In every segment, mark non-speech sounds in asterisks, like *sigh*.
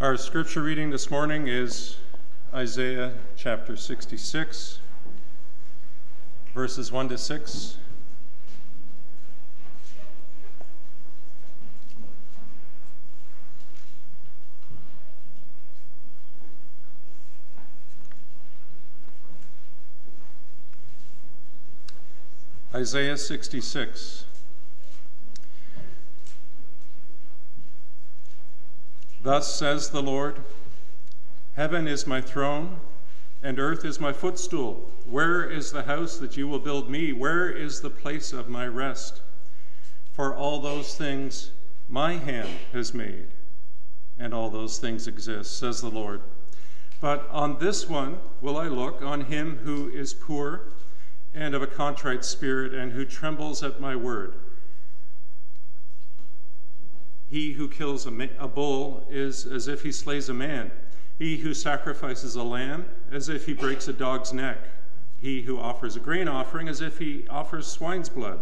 Our scripture reading this morning is Isaiah chapter 66, verses 1 to 6. Isaiah 66. Thus says the Lord Heaven is my throne, and earth is my footstool. Where is the house that you will build me? Where is the place of my rest? For all those things my hand has made, and all those things exist, says the Lord. But on this one will I look, on him who is poor and of a contrite spirit, and who trembles at my word. He who kills a, ma- a, bull is as if he slays a man. He who sacrifices a lamb, as if he breaks a dog's neck. He who offers a grain offering, as if he offers swine's blood.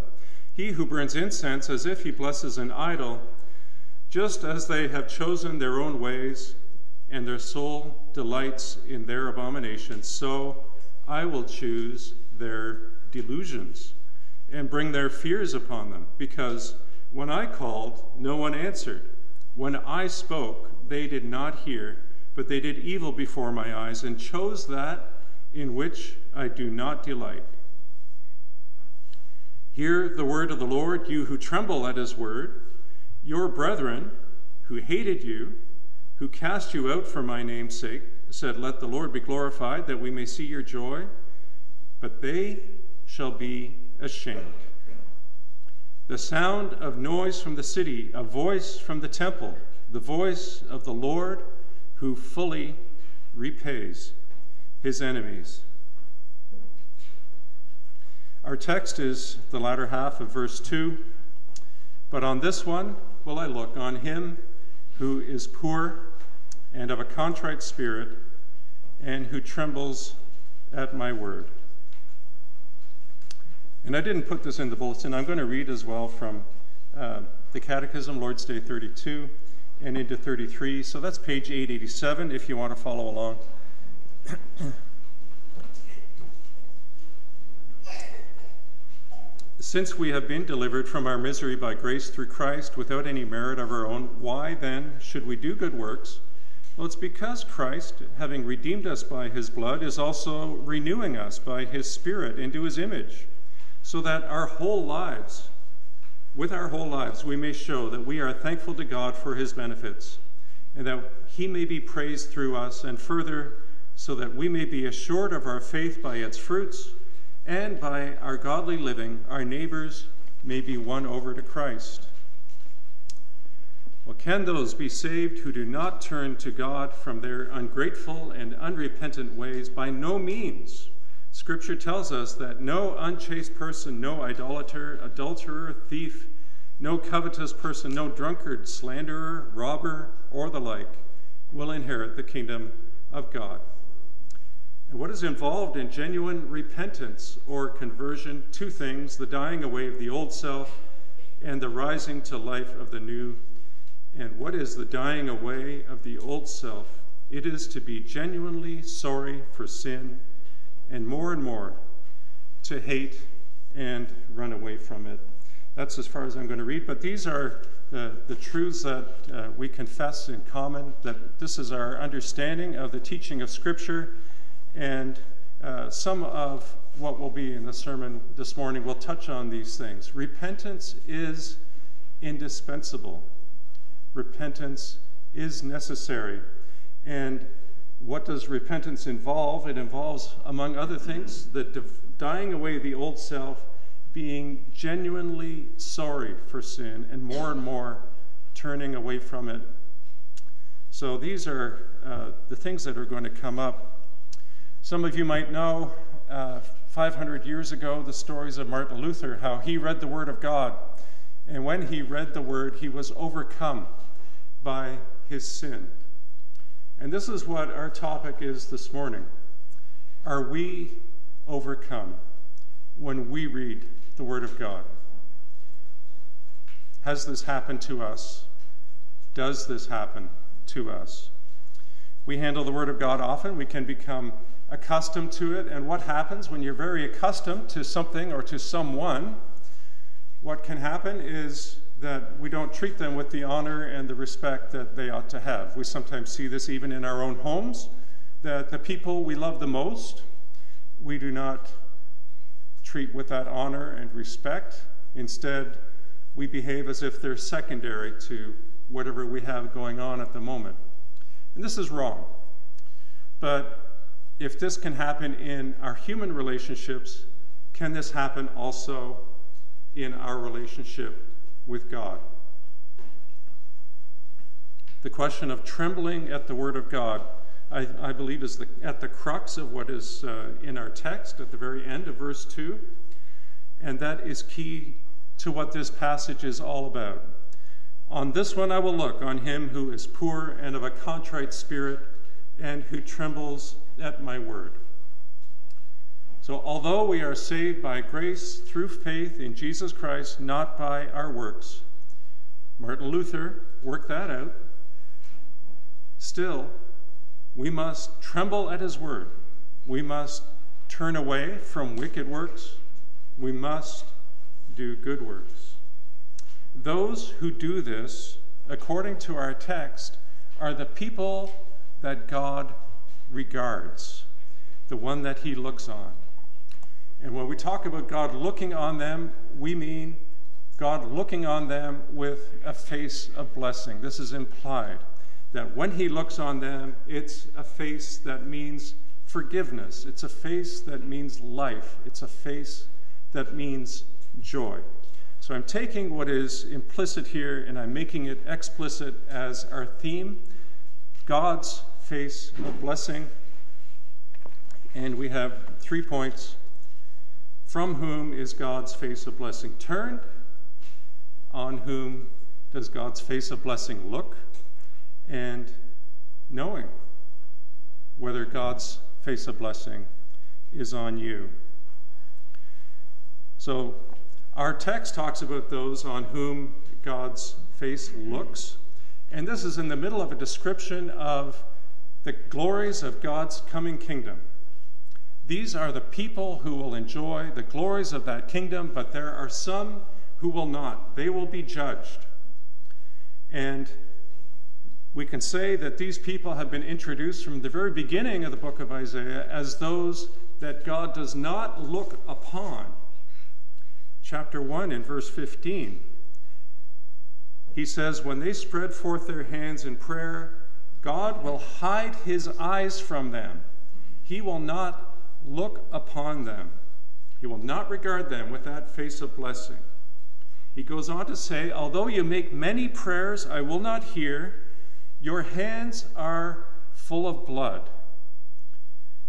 He who burns incense, as if he blesses an idol. Just as they have chosen their own ways, and their soul delights in their abominations, so I will choose their delusions and bring their fears upon them, because when I called, no one answered. When I spoke, they did not hear, but they did evil before my eyes and chose that in which I do not delight. Hear the word of the Lord, you who tremble at his word. Your brethren, who hated you, who cast you out for my name's sake, said, Let the Lord be glorified, that we may see your joy. But they shall be ashamed. The sound of noise from the city, a voice from the temple, the voice of the Lord who fully repays his enemies. Our text is the latter half of verse 2. But on this one will I look, on him who is poor and of a contrite spirit, and who trembles at my word. And I didn't put this in the bulletin. I'm going to read as well from uh, the Catechism, Lord's Day 32, and into 33. So that's page 887 if you want to follow along. *coughs* Since we have been delivered from our misery by grace through Christ without any merit of our own, why then should we do good works? Well, it's because Christ, having redeemed us by his blood, is also renewing us by his Spirit into his image so that our whole lives, with our whole lives, we may show that we are thankful to God for his benefits, and that he may be praised through us, and further, so that we may be assured of our faith by its fruits, and by our godly living, our neighbors may be won over to Christ. Well, can those be saved who do not turn to God from their ungrateful and unrepentant ways? By no means. Scripture tells us that no unchaste person, no idolater, adulterer, thief, no covetous person, no drunkard, slanderer, robber, or the like will inherit the kingdom of God. And what is involved in genuine repentance or conversion? Two things the dying away of the old self and the rising to life of the new. And what is the dying away of the old self? It is to be genuinely sorry for sin and more and more to hate and run away from it. That's as far as I'm going to read, but these are the, the truths that uh, we confess in common, that this is our understanding of the teaching of Scripture, and uh, some of what will be in the sermon this morning will touch on these things. Repentance is indispensable, repentance is necessary, and what does repentance involve? It involves, among other things, the dying away the old self, being genuinely sorry for sin, and more and more turning away from it. So these are uh, the things that are going to come up. Some of you might know uh, 500 years ago the stories of Martin Luther, how he read the Word of God. And when he read the Word, he was overcome by his sin. And this is what our topic is this morning. Are we overcome when we read the Word of God? Has this happened to us? Does this happen to us? We handle the Word of God often. We can become accustomed to it. And what happens when you're very accustomed to something or to someone? What can happen is that we don't treat them with the honor and the respect that they ought to have. We sometimes see this even in our own homes, that the people we love the most, we do not treat with that honor and respect. Instead, we behave as if they're secondary to whatever we have going on at the moment. And this is wrong. But if this can happen in our human relationships, can this happen also in our relationship with God? The question of trembling at the Word of God, I, I believe, is the, at the crux of what is uh, in our text at the very end of verse 2. And that is key to what this passage is all about. On this one I will look, on him who is poor and of a contrite spirit, and who trembles at my word. So, although we are saved by grace through faith in Jesus Christ, not by our works, Martin Luther worked that out, still, we must tremble at his word. We must turn away from wicked works. We must do good works. Those who do this, according to our text, are the people that God regards, the one that he looks on. And when we talk about God looking on them, we mean God looking on them with a face of blessing. This is implied that when he looks on them, it's a face that means forgiveness, it's a face that means life, it's a face that means joy. So I'm taking what is implicit here and I'm making it explicit as our theme God's face of blessing. And we have three points. From whom is God's face of blessing turned? On whom does God's face of blessing look? And knowing whether God's face of blessing is on you. So our text talks about those on whom God's face looks. And this is in the middle of a description of the glories of God's coming kingdom. These are the people who will enjoy the glories of that kingdom, but there are some who will not. They will be judged. And we can say that these people have been introduced from the very beginning of the book of Isaiah as those that God does not look upon chapter 1 in verse 15. He says, When they spread forth their hands in prayer, God will hide his eyes from them. He will not look upon them. He will not regard them with that face of blessing. He goes on to say, Although you make many prayers, I will not hear. Your hands are full of blood.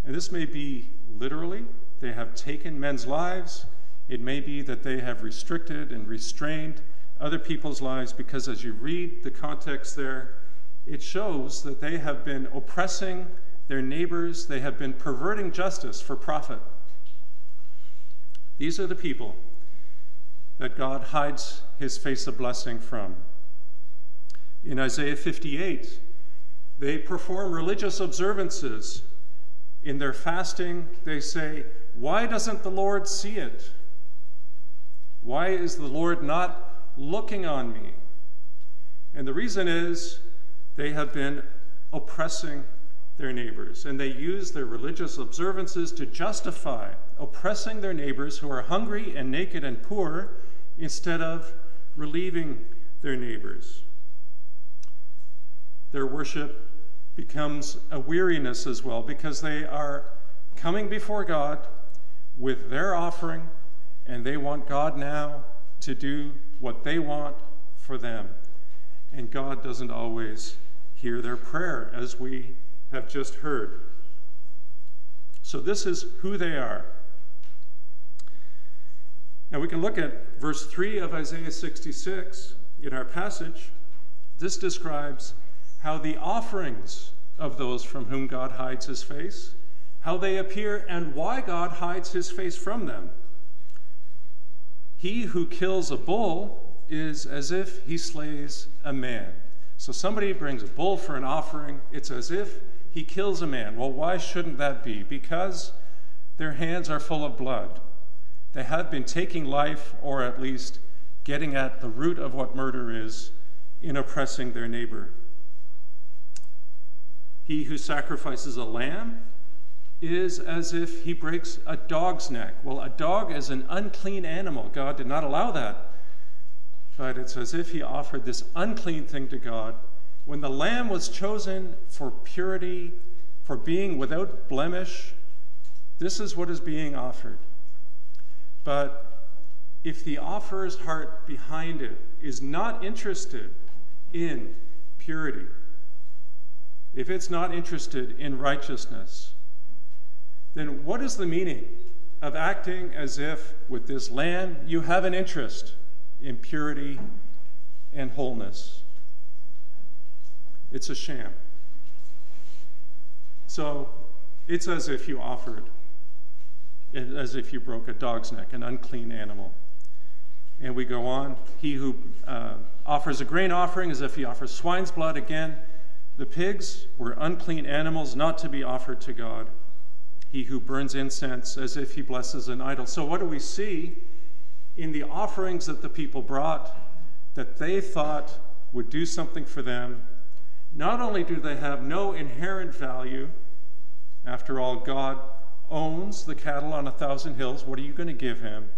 And this may be literally, they have taken men's lives. It may be that they have restricted and restrained other people's lives because as you read the context there, it shows that they have been oppressing their neighbors, they have been perverting justice for profit. These are the people that God hides his face of blessing from. In Isaiah 58, they perform religious observances. In their fasting, they say, Why doesn't the Lord see it? Why is the Lord not looking on me? And the reason is they have been oppressing their neighbors, and they use their religious observances to justify oppressing their neighbors who are hungry and naked and poor instead of relieving their neighbors. Their worship becomes a weariness as well because they are coming before God with their offering and they want God now to do what they want for them. And God doesn't always hear their prayer, as we have just heard. So, this is who they are. Now, we can look at verse 3 of Isaiah 66 in our passage. This describes how the offerings of those from whom God hides his face, how they appear, and why God hides his face from them. He who kills a bull is as if he slays a man. So somebody brings a bull for an offering, it's as if he kills a man. Well, why shouldn't that be? Because their hands are full of blood. They have been taking life, or at least getting at the root of what murder is, in oppressing their neighbor. He who sacrifices a lamb is as if he breaks a dog's neck. Well, a dog is an unclean animal. God did not allow that. But it's as if he offered this unclean thing to God. When the lamb was chosen for purity, for being without blemish, this is what is being offered. But if the offerer's heart behind it is not interested in purity, if it's not interested in righteousness, then what is the meaning of acting as if with this lamb you have an interest in purity and wholeness? It's a sham. So it's as if you offered, as if you broke a dog's neck, an unclean animal. And we go on. He who uh, offers a grain offering as if he offers swine's blood again. The pigs were unclean animals not to be offered to God he who burns incense as if he blesses an idol. So, what do we see in the offerings that the people brought that they thought would do something for them? Not only do they have no inherent value, after all, God owns the cattle on a thousand hills. What are you going to give him?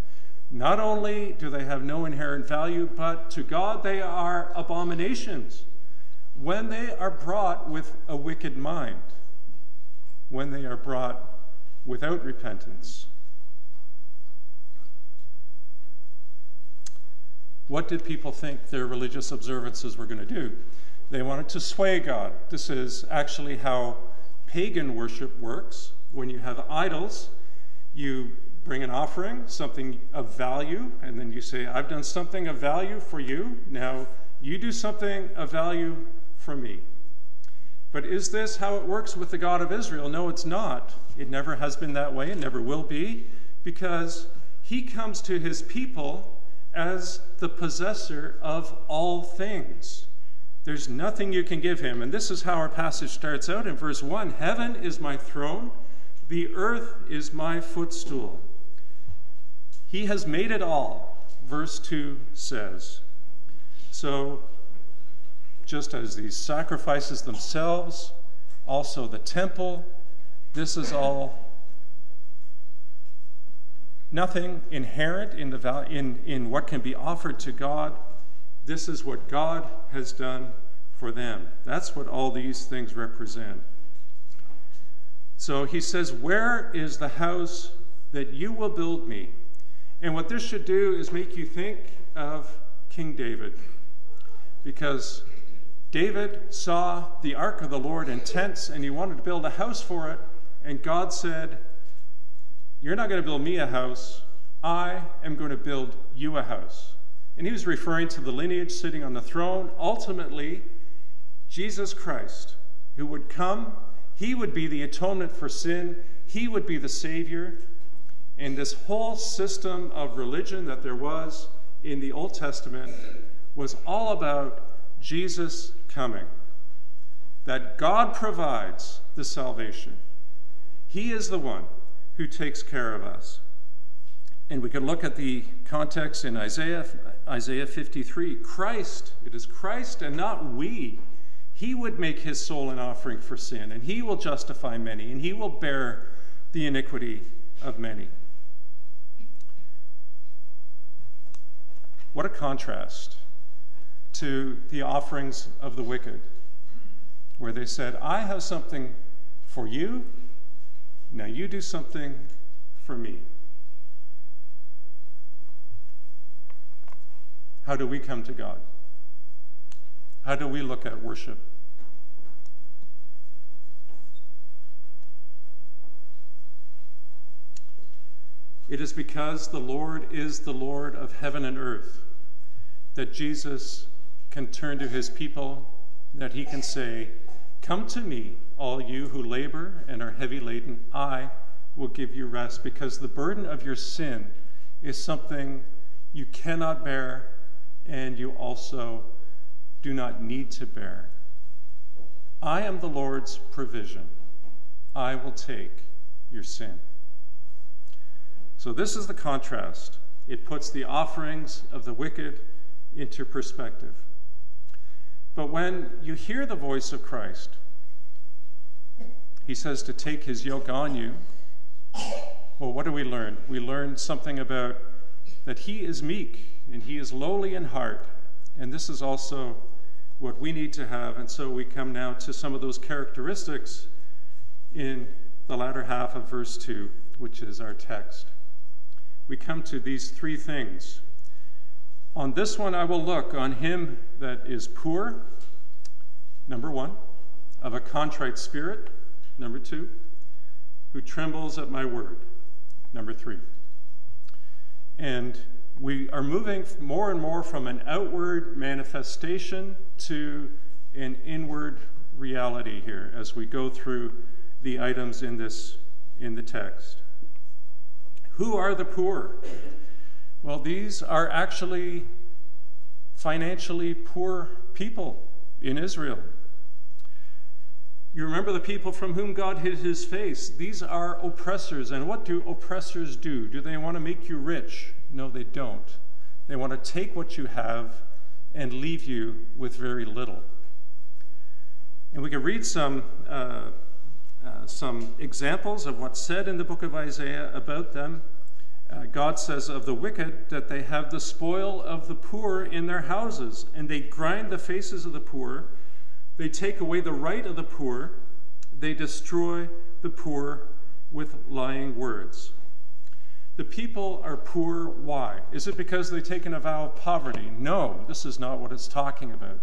Not only do they have no inherent value, but to God they are abominations when they are brought with a wicked mind, when they are brought without repentance. What did people think their religious observances were going to do? They wanted to sway God. This is actually how pagan worship works. When you have idols, you bring an offering, something of value, and then you say, I've done something of value for you. Now you do something of value for me. But is this how it works with the God of Israel? No, it's not. It never has been that way, and never will be, because he comes to his people as the possessor of all things. There's nothing you can give him. And this is how our passage starts out in verse 1 Heaven is my throne, the earth is my footstool. He has made it all, verse 2 says. So just as these sacrifices themselves, also the temple, this is all nothing inherent in, the, in, in what can be offered to God. This is what God has done for them. That's what all these things represent. So he says, Where is the house that you will build me? And what this should do is make you think of King David. Because David saw the ark of the Lord in tents and he wanted to build a house for it. And God said, You're not going to build me a house. I am going to build you a house. And he was referring to the lineage sitting on the throne. Ultimately, Jesus Christ, who would come, he would be the atonement for sin, he would be the Savior. And this whole system of religion that there was in the Old Testament was all about Jesus coming, that God provides the salvation. He is the one who takes care of us. And we can look at the context in Isaiah, Isaiah 53. Christ, it is Christ and not we. He would make his soul an offering for sin, and he will justify many, and he will bear the iniquity of many. What a contrast to the offerings of the wicked, where they said, I have something for you, now you do something for me. How do we come to God? How do we look at worship? It is because the Lord is the Lord of heaven and earth that Jesus can turn to his people, that he can say, Come to me, all you who labor and are heavy laden, I will give you rest, because the burden of your sin is something you cannot bear and you also do not need to bear. I am the Lord's provision. I will take your sin. So, this is the contrast. It puts the offerings of the wicked into perspective. But when you hear the voice of Christ, he says to take his yoke on you. Well, what do we learn? We learn something about that he is meek and he is lowly in heart. And this is also what we need to have. And so we come now to some of those characteristics in the latter half of verse 2, which is our text. We come to these three things. On this one I will look, on him that is poor, number one, of a contrite spirit, number two, who trembles at my word, number three. And we are moving more and more from an outward manifestation to an inward reality here as we go through the items in this in the text. Who are the poor? Well, these are actually financially poor people in Israel. You remember the people from whom God hid his face. These are oppressors. And what do oppressors do? Do they want to make you rich? No, they don't. They want to take what you have and leave you with very little. And we can read some, uh, uh, some examples of what's said in the book of Isaiah about them. Uh, God says of the wicked that they have the spoil of the poor in their houses, and they grind the faces of the poor they take away the right of the poor. They destroy the poor with lying words. The people are poor. Why? Is it because they've taken a vow of poverty? No, this is not what it's talking about.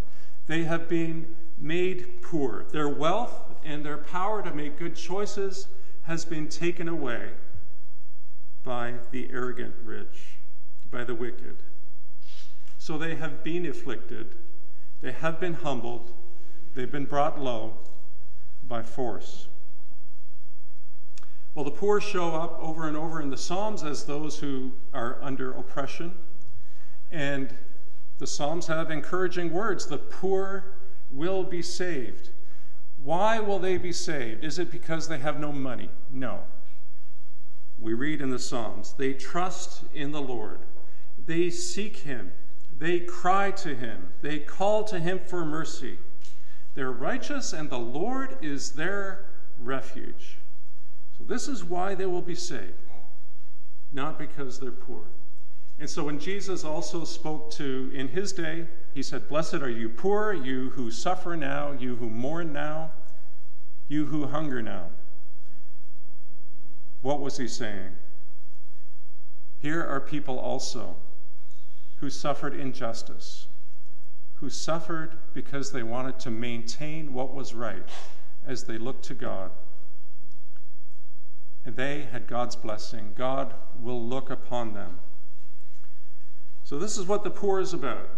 They have been made poor. Their wealth and their power to make good choices has been taken away by the arrogant rich, by the wicked. So they have been afflicted, they have been humbled, They've been brought low by force. Well, the poor show up over and over in the Psalms as those who are under oppression. And the Psalms have encouraging words the poor will be saved. Why will they be saved? Is it because they have no money? No. We read in the Psalms they trust in the Lord, they seek Him, they cry to Him, they call to Him for mercy. They're righteous, and the Lord is their refuge. So, this is why they will be saved, not because they're poor. And so, when Jesus also spoke to, in his day, he said, Blessed are you poor, you who suffer now, you who mourn now, you who hunger now. What was he saying? Here are people also who suffered injustice who suffered because they wanted to maintain what was right as they looked to God. They had God's blessing. God will look upon them. So, this is what the poor is about.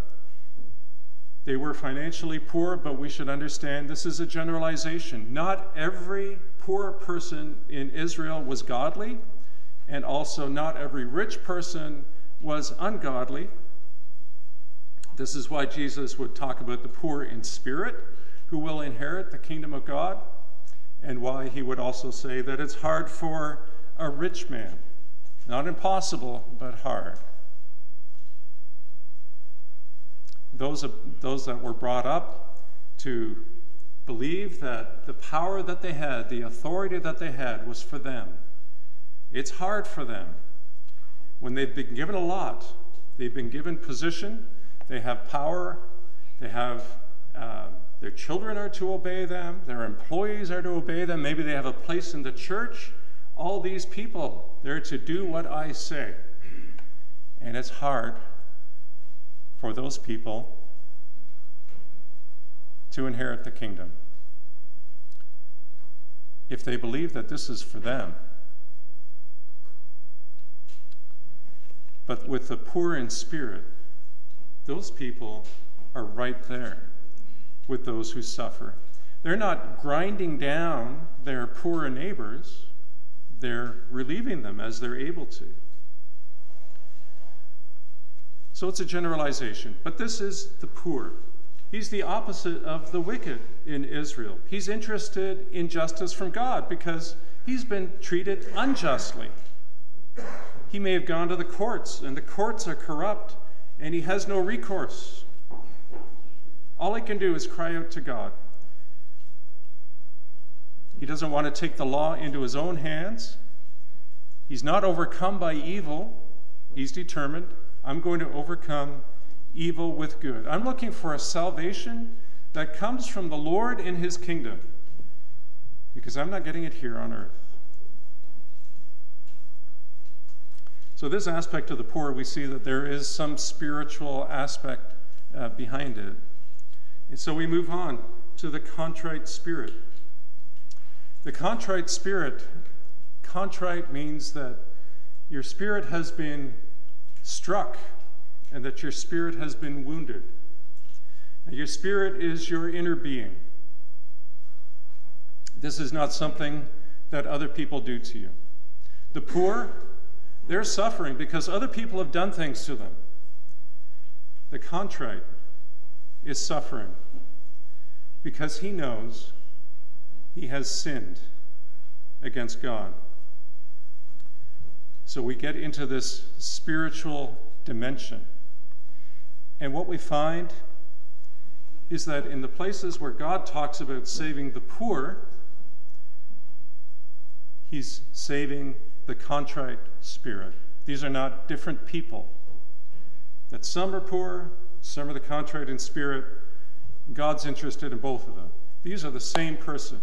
They were financially poor, but we should understand this is a generalization. Not every poor person in Israel was godly, and also not every rich person was ungodly. This is why Jesus would talk about the poor in spirit who will inherit the kingdom of God, and why he would also say that it's hard for a rich man. Not impossible, but hard. Those, those that were brought up to believe that the power that they had, the authority that they had, was for them. It's hard for them. When they've been given a lot, they've been given position, they have power. They have uh, their children are to obey them. Their employees are to obey them. Maybe they have a place in the church. All these people, they're to do what I say. And it's hard for those people to inherit the kingdom if they believe that this is for them. But with the poor in spirit, those people are right there with those who suffer. They're not grinding down their poorer neighbors, they're relieving them as they're able to. So it's a generalization, but this is the poor. He's the opposite of the wicked in Israel. He's interested in justice from God because he's been treated unjustly. He may have gone to the courts, and the courts are corrupt, and he has no recourse. All he can do is cry out to God. He doesn't want to take the law into his own hands. He's not overcome by evil. He's determined, I'm going to overcome evil with good. I'm looking for a salvation that comes from the Lord in his kingdom because I'm not getting it here on earth. So, this aspect of the poor, we see that there is some spiritual aspect uh, behind it. And so we move on to the contrite spirit. The contrite spirit, contrite means that your spirit has been struck and that your spirit has been wounded. Your spirit is your inner being. This is not something that other people do to you. The poor, they're suffering because other people have done things to them. The contrite is suffering because he knows he has sinned against God. So we get into this spiritual dimension. And what we find is that in the places where God talks about saving the poor, he's saving the contrite spirit. These are not different people. That some are poor, some are the contrite in spirit. God's interested in both of them. These are the same person.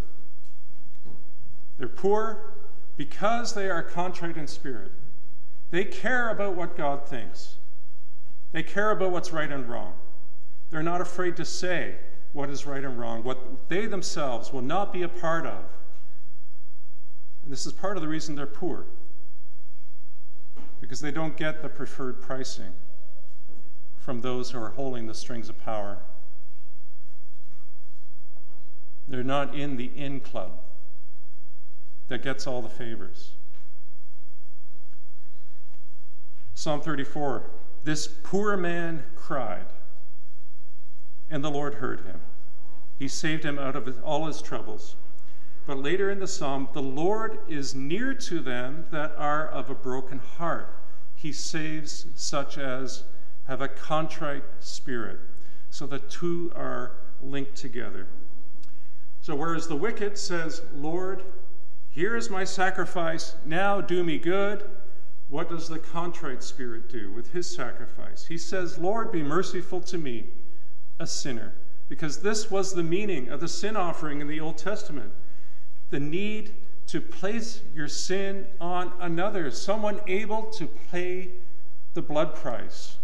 They're poor because they are contrite in spirit. They care about what God thinks. They care about what's right and wrong. They're not afraid to say what is right and wrong, what they themselves will not be a part of. And this is part of the reason they're poor, because they don't get the preferred pricing from those who are holding the strings of power. They're not in the in club that gets all the favors. Psalm 34 This poor man cried, and the Lord heard him. He saved him out of all his troubles. But later in the psalm, the Lord is near to them that are of a broken heart. He saves such as have a contrite spirit. So the two are linked together. So whereas the wicked says, Lord, here is my sacrifice, now do me good, what does the contrite spirit do with his sacrifice? He says, Lord, be merciful to me, a sinner. Because this was the meaning of the sin offering in the Old Testament the need to place your sin on another, someone able to pay the blood price.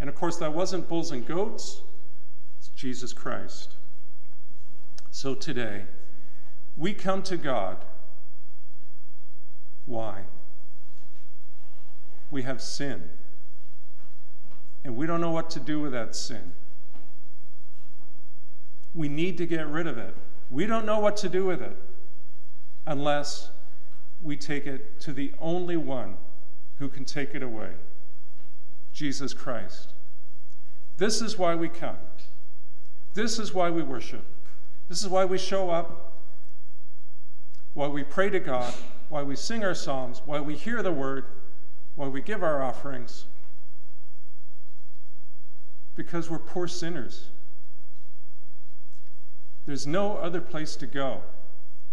And of course, that wasn't bulls and goats, it's Jesus Christ. So today, we come to God. Why? We have sin. And we don't know what to do with that sin. We need to get rid of it. We don't know what to do with it unless we take it to the only one who can take it away Jesus Christ. This is why we come. This is why we worship. This is why we show up, why we pray to God, why we sing our psalms, why we hear the word, why we give our offerings. Because we're poor sinners. There's no other place to go.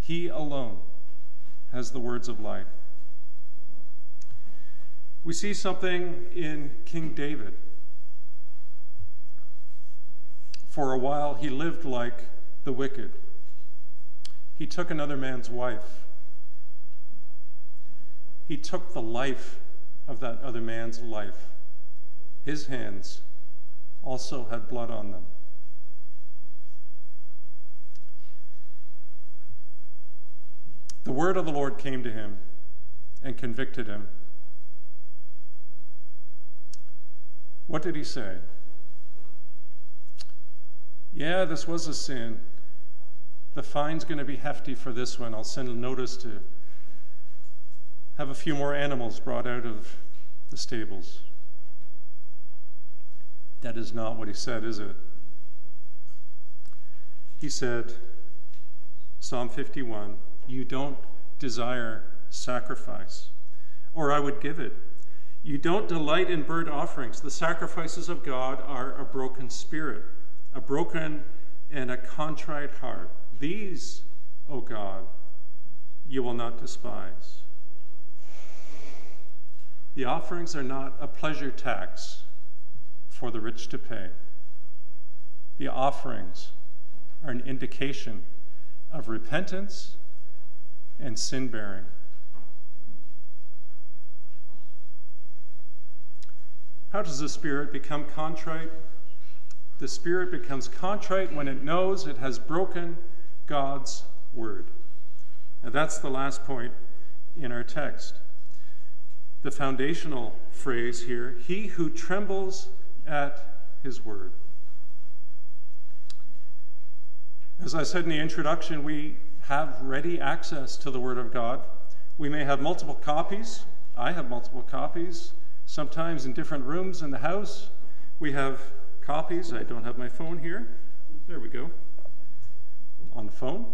He alone has the words of life. We see something in King David. For a while, he lived like the wicked. He took another man's wife. He took the life of that other man's life. His hands also had blood on them. The word of the Lord came to him and convicted him. What did he say? Yeah, this was a sin. The fine's going to be hefty for this one. I'll send a notice to have a few more animals brought out of the stables. That is not what he said, is it? He said, Psalm 51, You don't desire sacrifice, or I would give it. You don't delight in burnt offerings. The sacrifices of God are a broken spirit, a broken and a contrite heart. These, O God, you will not despise. The offerings are not a pleasure tax for the rich to pay. The offerings are an indication of repentance and sin bearing. How does the Spirit become contrite? The Spirit becomes contrite when it knows it has broken God's word. And that's the last point in our text. The foundational phrase here He who trembles at his word. As I said in the introduction, we have ready access to the Word of God. We may have multiple copies. I have multiple copies, sometimes in different rooms in the house. We have copies. I don't have my phone here. There we go. On the phone.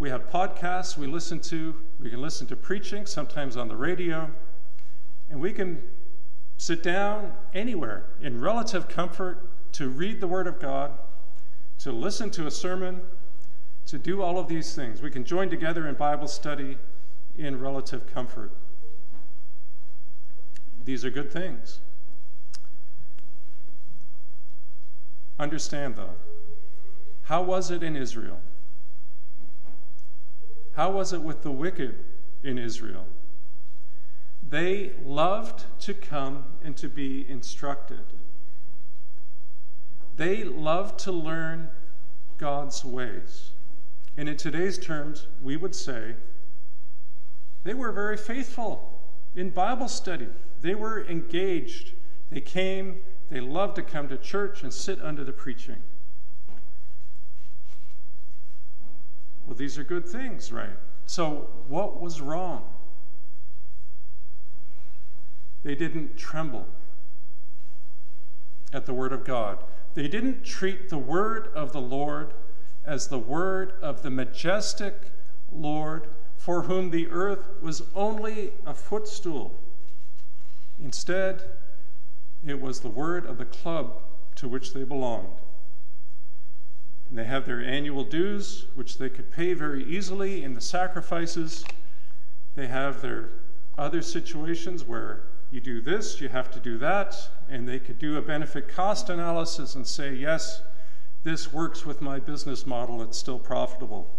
We have podcasts we listen to. We can listen to preaching, sometimes on the radio. And we can sit down anywhere in relative comfort to read the Word of God, to listen to a sermon, to do all of these things. We can join together in Bible study in relative comfort. These are good things. Understand, though, how was it in Israel? How was it with the wicked in Israel? They loved to come and to be instructed. They loved to learn God's ways. And in today's terms, we would say they were very faithful in Bible study. They were engaged. They came, they loved to come to church and sit under the preaching. Well, these are good things, right? So, what was wrong? They didn't tremble at the Word of God. They didn't treat the Word of the Lord as the word of the majestic Lord, for whom the earth was only a footstool. Instead, it was the word of the club to which they belonged. And they have their annual dues, which they could pay very easily in the sacrifices. They have their other situations where you do this, you have to do that, and they could do a benefit cost analysis and say, yes, this works with my business model, it's still profitable.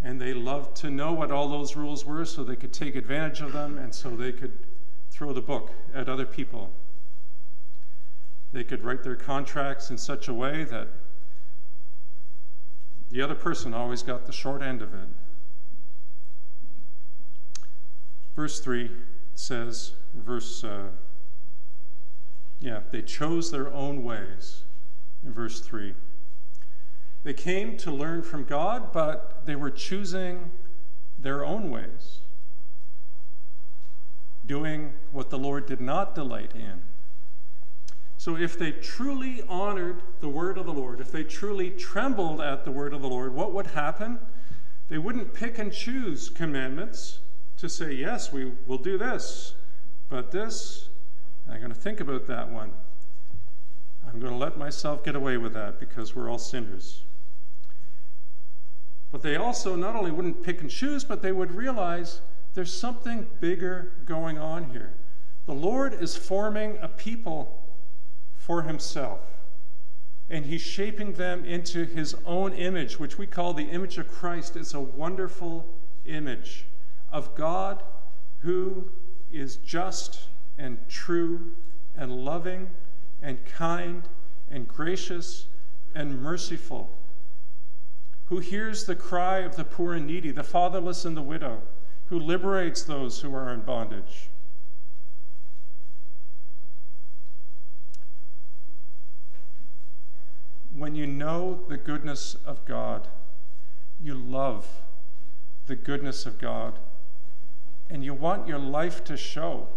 And they loved to know what all those rules were so they could take advantage of them and so they could throw the book at other people. They could write their contracts in such a way that the other person always got the short end of it. Verse 3 says, verse, uh, yeah, they chose their own ways in verse 3. They came to learn from God, but they were choosing their own ways, doing what the Lord did not delight in. So, if they truly honored the word of the Lord, if they truly trembled at the word of the Lord, what would happen? They wouldn't pick and choose commandments to say, yes, we will do this, but this, I'm going to think about that one. I'm going to let myself get away with that because we're all sinners. But they also not only wouldn't pick and choose, but they would realize there's something bigger going on here. The Lord is forming a people for himself, and he's shaping them into his own image, which we call the image of Christ. It's a wonderful image of God who is just and true and loving and kind and gracious and merciful, who hears the cry of the poor and needy, the fatherless and the widow, who liberates those who are in bondage. When you know the goodness of God, you love the goodness of God, and you want your life to show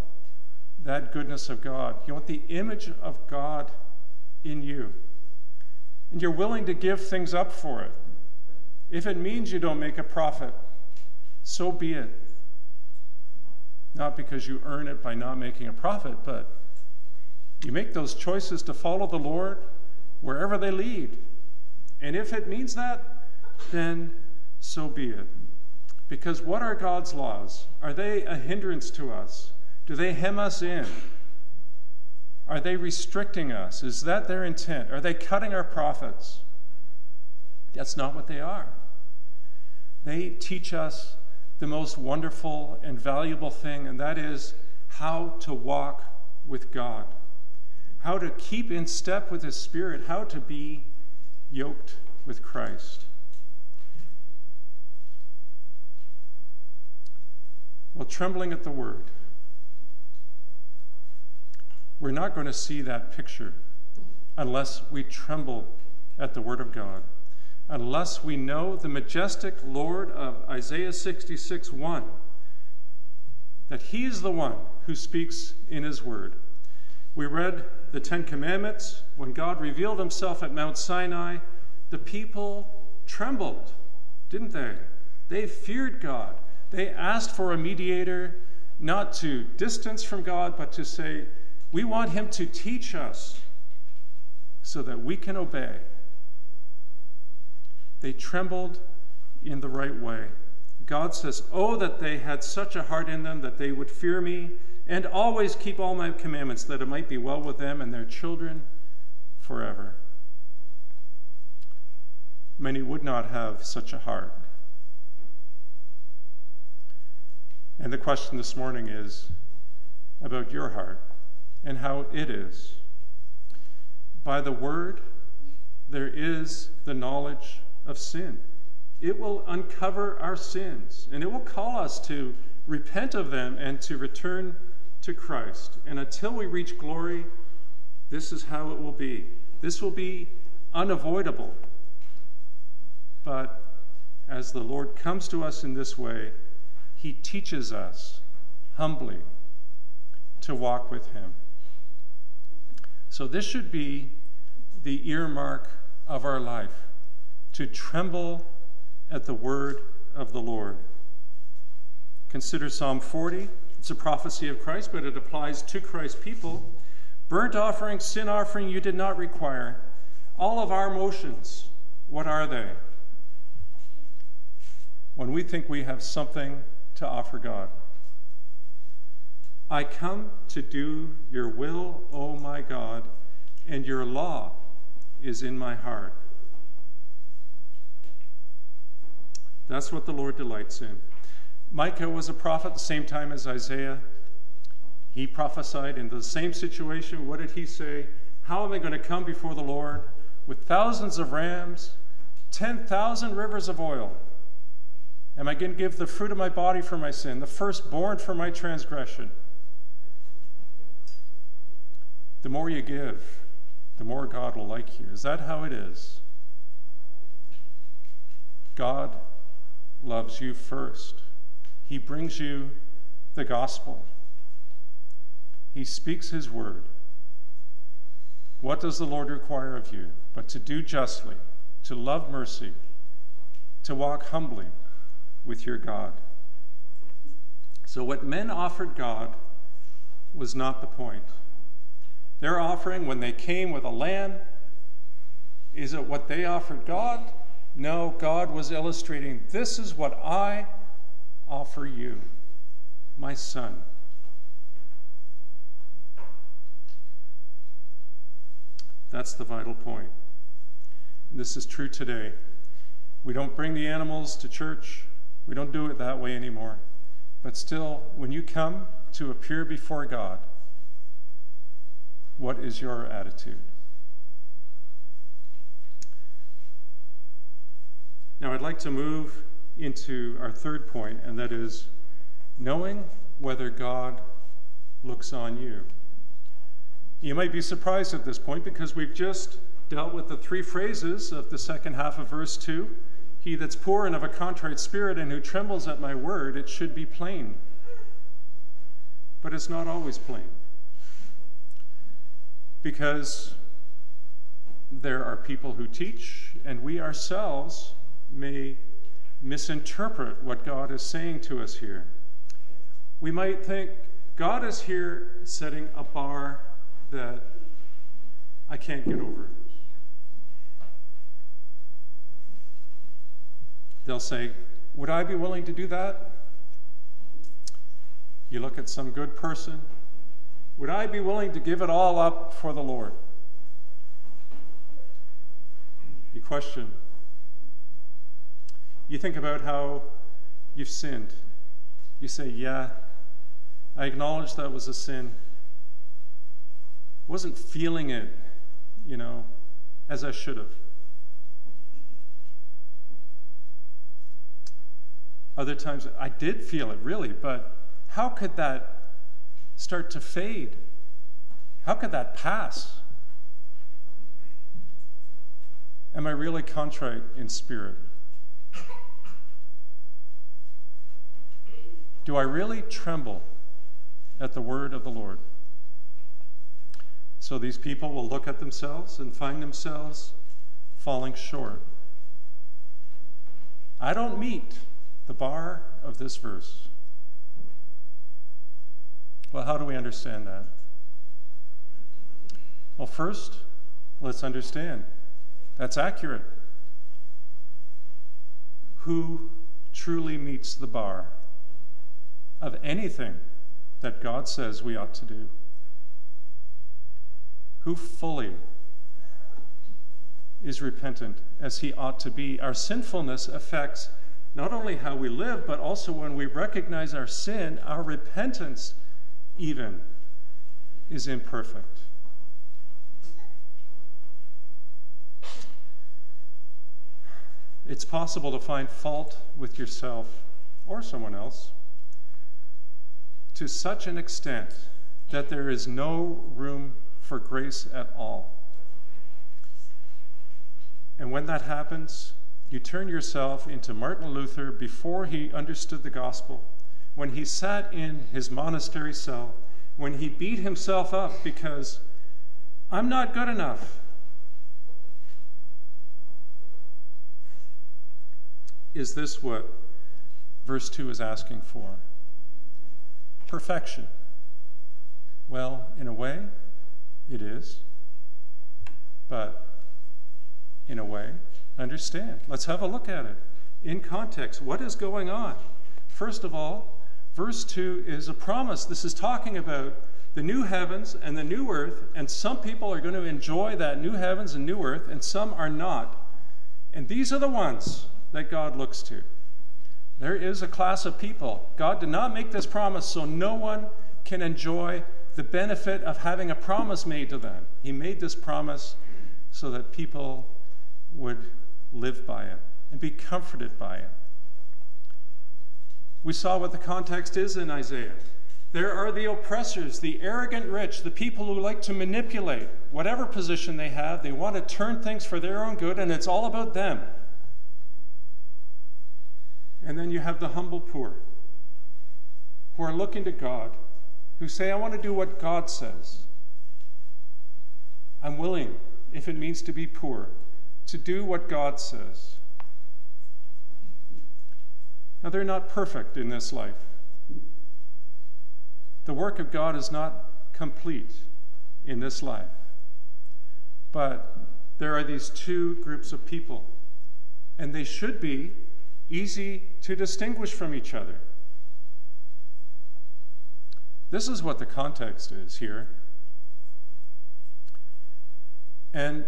that goodness of God. You want the image of God in you. and you're willing to give things up for it. If it means you don't make a profit, so be it. Not because you earn it by not making a profit, but you make those choices to follow the Lord wherever they lead. And if it means that, then so be it. Because what are God's laws? Are they a hindrance to us? Do they hem us in? Are they restricting us? Is that their intent? Are they cutting our profits? That's not what they are. They teach us the most wonderful and valuable thing, and that is how to walk with God, how to keep in step with His Spirit, how to be yoked with Christ. Well, trembling at the word. We're not going to see that picture unless we tremble at the word of God, unless we know the majestic Lord of Isaiah 66 1, that He is the one who speaks in His word. We read the Ten Commandments. When God revealed Himself at Mount Sinai, the people trembled, didn't they? They feared God. They asked for a mediator, not to distance from God, but to say, We want him to teach us so that we can obey. They trembled in the right way. God says, Oh, that they had such a heart in them that they would fear me and always keep all my commandments, that it might be well with them and their children forever. Many would not have such a heart. And the question this morning is about your heart and how it is. By the word, there is the knowledge of sin. It will uncover our sins and it will call us to repent of them and to return to Christ. And until we reach glory, this is how it will be. This will be unavoidable. But as the Lord comes to us in this way, he teaches us humbly to walk with him. So, this should be the earmark of our life to tremble at the word of the Lord. Consider Psalm 40. It's a prophecy of Christ, but it applies to Christ's people. Burnt offering, sin offering, you did not require. All of our motions, what are they? When we think we have something to offer God. I come to do your will, O my God, and your law is in my heart. That's what the Lord delights in. Micah was a prophet the same time as Isaiah. He prophesied in the same situation. What did he say? How am I going to come before the Lord with thousands of rams, 10,000 rivers of oil? Am I going to give the fruit of my body for my sin, the firstborn for my transgression? The more you give, the more God will like you. Is that how it is? God loves you first. He brings you the gospel. He speaks his word. What does the Lord require of you? But to do justly, to love mercy, to walk humbly with your God. So, what men offered God was not the point. Their offering, when they came with a lamb, is it what they offered God? No, God was illustrating this is what I offer you, my son. That's the vital point. This is true today. We don't bring the animals to church. We don't do it that way anymore. But still, when you come to appear before God, what is your attitude? Now, I'd like to move into our third point, and that is knowing whether God looks on you. You might be surprised at this point because we've just dealt with the three phrases of the second half of verse 2 he that's poor and of a contrite spirit and who trembles at my word, it should be plain. But it's not always plain. Because there are people who teach, and we ourselves may misinterpret what God is saying to us here. We might think God is here setting a bar that I can't get over. They'll say, Would I be willing to do that? You look at some good person. Would I be willing to give it all up for the Lord? You question. You think about how you've sinned. You say, Yeah, I acknowledge that was a sin. Wasn't feeling it, you know, as I should have. Other times I did feel it really, but how could that start to fade? How could that pass? Am I really contrite in spirit? Do I really tremble at the word of the Lord? So these people will look at themselves and find themselves falling short. I don't meet the bar of this verse. Well, how do we understand that? Well, first, let's understand that's accurate. Who truly meets the bar of anything that God says we ought to do? Who fully is repentant as he ought to be? Our sinfulness affects not only how we live, but also when we recognize our sin, our repentance even is imperfect. It's possible to find fault with yourself or someone else to such an extent that there is no room for grace at all. And when that happens, you turn yourself into Martin Luther before he understood the gospel, when he sat in his monastery cell, when he beat himself up because I'm not good enough. Is this what verse 2 is asking for? Perfection. Well, in a way, it is. But in a way, understand. Let's have a look at it. In context, what is going on? First of all, verse 2 is a promise. This is talking about the new heavens and the new earth, and some people are going to enjoy that new heavens and new earth, and some are not. And these are the ones that God looks to. There is a class of people. God did not make this promise so no one can enjoy the benefit of having a promise made to them. He made this promise so that people would live by it and be comforted by it. We saw what the context is in Isaiah. There are the oppressors, the arrogant rich, the people who like to manipulate whatever position they have. They want to turn things for their own good, and it's all about them. And then you have the humble poor who are looking to God, who say, I want to do what God says. I'm willing, if it means to be poor, to do what God says. Now, they're not perfect in this life. The work of God is not complete in this life. But there are these two groups of people, and they should be easy to distinguish from each other. This is what the context is here. And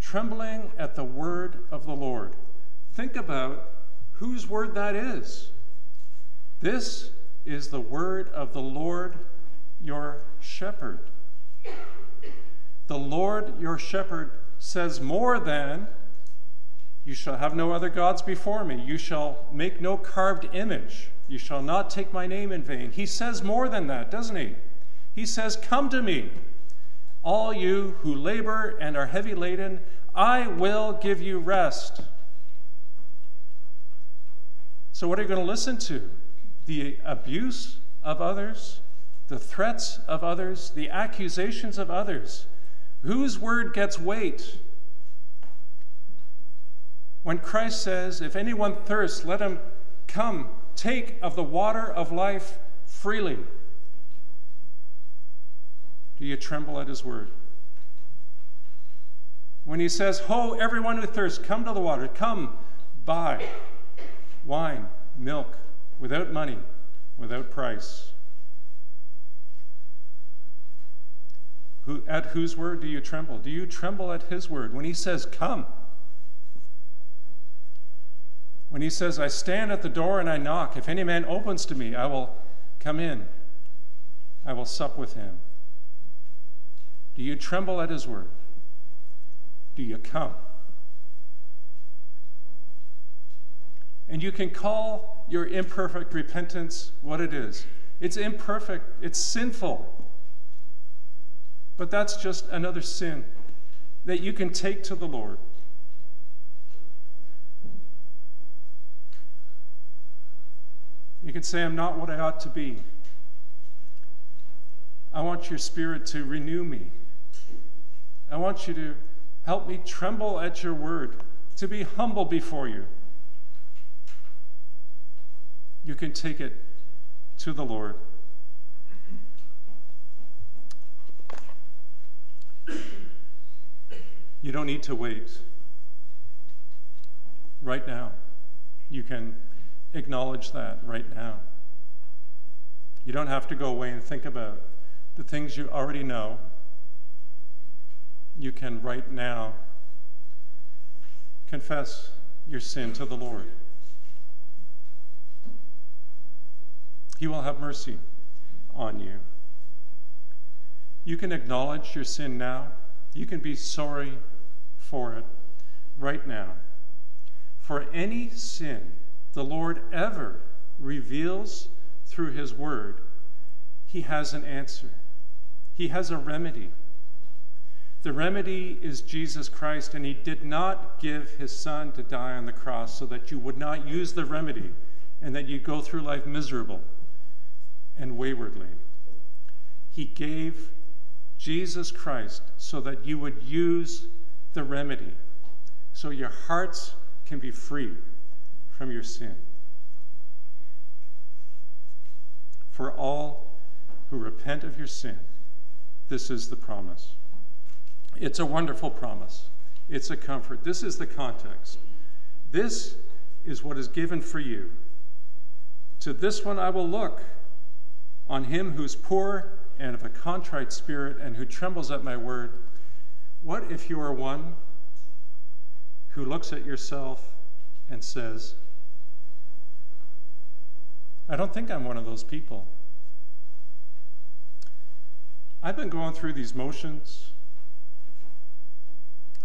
trembling at the word of the Lord. Think about whose word that is. This is the word of the Lord your shepherd. The Lord your shepherd says more than, You shall have no other gods before me, you shall make no carved image, you shall not take my name in vain. He says more than that, doesn't he? He says, Come to me, all you who labor and are heavy laden, I will give you rest. So, what are you going to listen to? The abuse of others, the threats of others, the accusations of others. Whose word gets weight When Christ says, If anyone thirsts, let him come, take of the water of life freely. Do you tremble at his word? When he says, Ho, everyone who thirsts, come to the water, come, buy wine, milk, without money, without price. Who, at whose word do you tremble? Do you tremble at his word? When he says, Come. When he says, I stand at the door and I knock. If any man opens to me, I will come in. I will sup with him. Do you tremble at his word? Do you come? And you can call your imperfect repentance what it is. It's imperfect, it's sinful. But that's just another sin that you can take to the Lord. You can say, I'm not what I ought to be. I want your spirit to renew me. I want you to help me tremble at your word, to be humble before you. You can take it to the Lord. You don't need to wait. Right now, you can acknowledge that right now. You don't have to go away and think about the things you already know. You can right now confess your sin to the Lord. He will have mercy on you. You can acknowledge your sin now. You can be sorry for it right now. For any sin the Lord ever reveals through His Word, He has an answer, He has a remedy. The remedy is Jesus Christ, and He did not give His Son to die on the cross so that you would not use the remedy and that you go through life miserable and waywardly. He gave Jesus Christ so that you would use the remedy, so your hearts can be free from your sin. For all who repent of your sin, this is the promise. It's a wonderful promise. It's a comfort. This is the context. This is what is given for you. To this one I will look, on him who's poor and of a contrite spirit and who trembles at my word. What if you are one who looks at yourself and says, I don't think I'm one of those people. I've been going through these motions.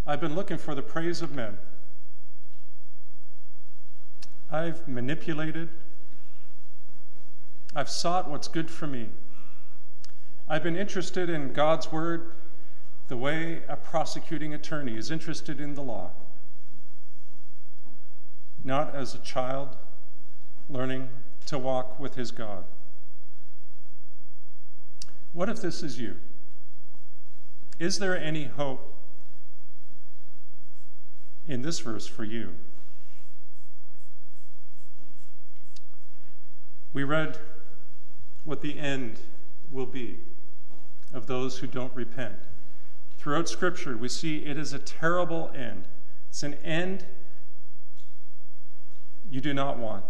I've been looking for the praise of men. I've manipulated. I've sought what's good for me. I've been interested in God's word the way a prosecuting attorney is interested in the law. Not as a child learning to walk with his God. What if this is you? Is there any hope in this verse for you? We read what the end will be of those who don't repent. Throughout Scripture, we see it is a terrible end. It's an end you do not want.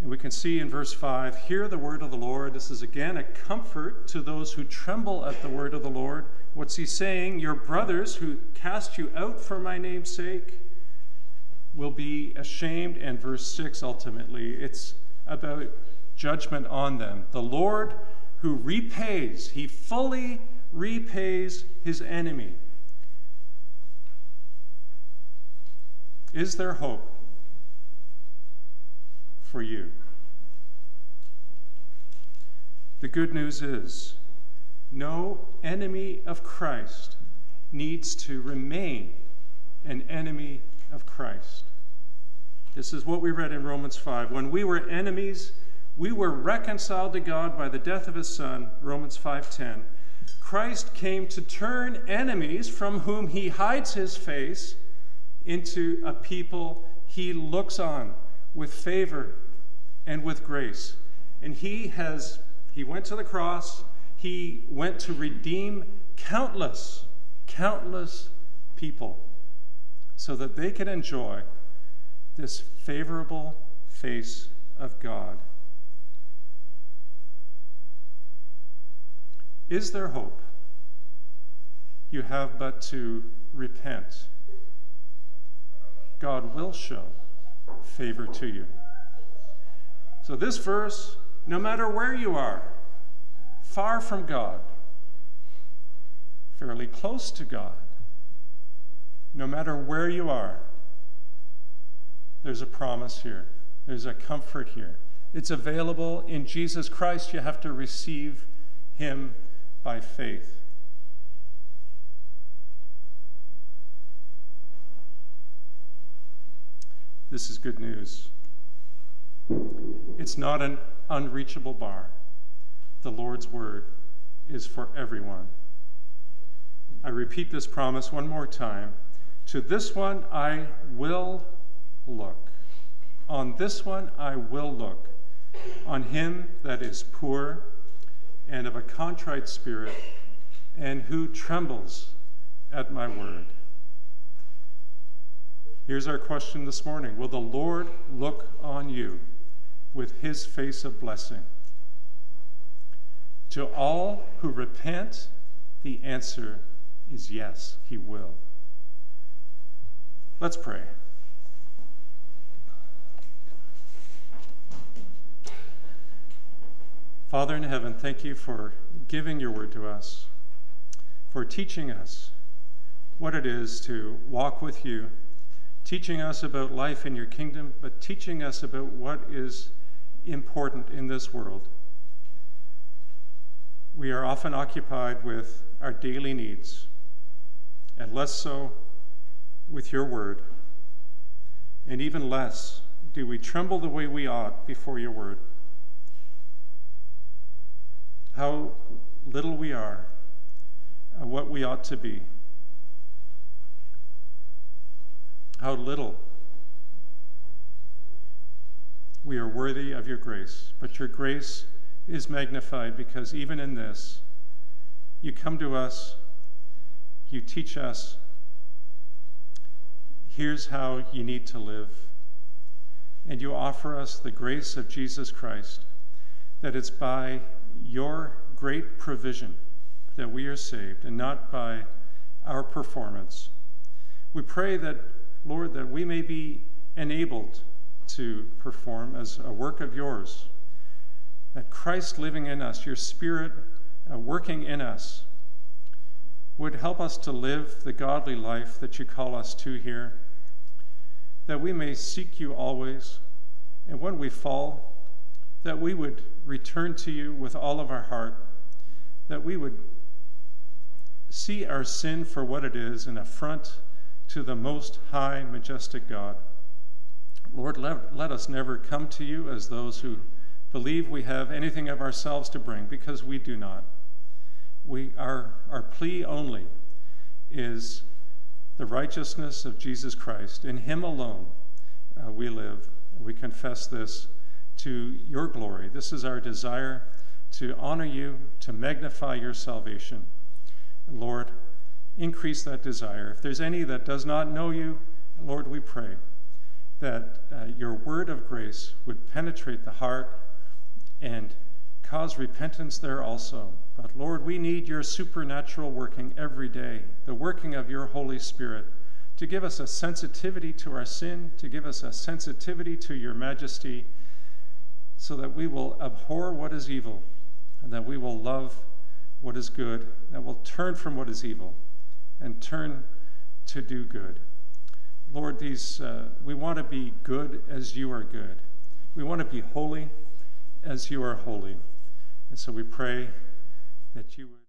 And we can see in verse 5 hear the word of the Lord. This is again a comfort to those who tremble at the word of the Lord. What's he saying? Your brothers who cast you out for my name's sake will be ashamed. And verse 6 ultimately, it's about judgment on them. The Lord who repays, he fully repays his enemy. Is there hope? For you. The good news is no enemy of Christ needs to remain an enemy of Christ. This is what we read in Romans 5. When we were enemies, we were reconciled to God by the death of his son, Romans 5:10. Christ came to turn enemies from whom he hides his face into a people he looks on with favor and with grace. And he has, he went to the cross, he went to redeem countless, countless people so that they could enjoy this favorable face of God. Is there hope? You have but to repent. God will show favor to you. So, this verse, no matter where you are, far from God, fairly close to God, no matter where you are, there's a promise here. There's a comfort here. It's available in Jesus Christ. You have to receive Him by faith. This is good news. It's not an unreachable bar. The Lord's word is for everyone. I repeat this promise one more time. To this one I will look. On this one I will look. On him that is poor and of a contrite spirit, and who trembles at my word. Here's our question this morning Will the Lord look on you with his face of blessing? To all who repent, the answer is yes, he will. Let's pray. Father in heaven, thank you for giving your word to us, for teaching us what it is to walk with you teaching us about life in your kingdom, but teaching us about what is important in this world. We are often occupied with our daily needs, and less so with your word. And even less do we tremble the way we ought before your word. How little we are, uh, what we ought to be. How little we are worthy of your grace. But your grace is magnified because even in this, you come to us, you teach us, here's how you need to live. And you offer us the grace of Jesus Christ, that it's by your great provision that we are saved and not by our performance. We pray that Lord, that we may be enabled to perform as a work of yours. That Christ living in us, your Spirit uh, working in us, would help us to live the godly life that you call us to here. That we may seek you always, and when we fall, that we would return to you with all of our heart, that we would see our sin for what it is, an affront to the most high, majestic God. Lord, let, let us never come to you as those who believe we have anything of ourselves to bring, because we do not. We, our, our plea only is the righteousness of Jesus Christ. In Him alone uh, we live. We confess this to your glory. This is our desire to honor you, to magnify your salvation. Lord, increase that desire. If there's any that does not know you, Lord, we pray that uh, your word of grace would penetrate the heart and cause repentance there also. But Lord, we need your supernatural working every day, the working of your Holy Spirit, to give us a sensitivity to our sin, to give us a sensitivity to your majesty, so that we will abhor what is evil, and that we will love what is good, that will turn from what is evil and turn to do good. Lord, these uh, we want to be good as you are good. We want to be holy as you are holy. And so we pray that you would.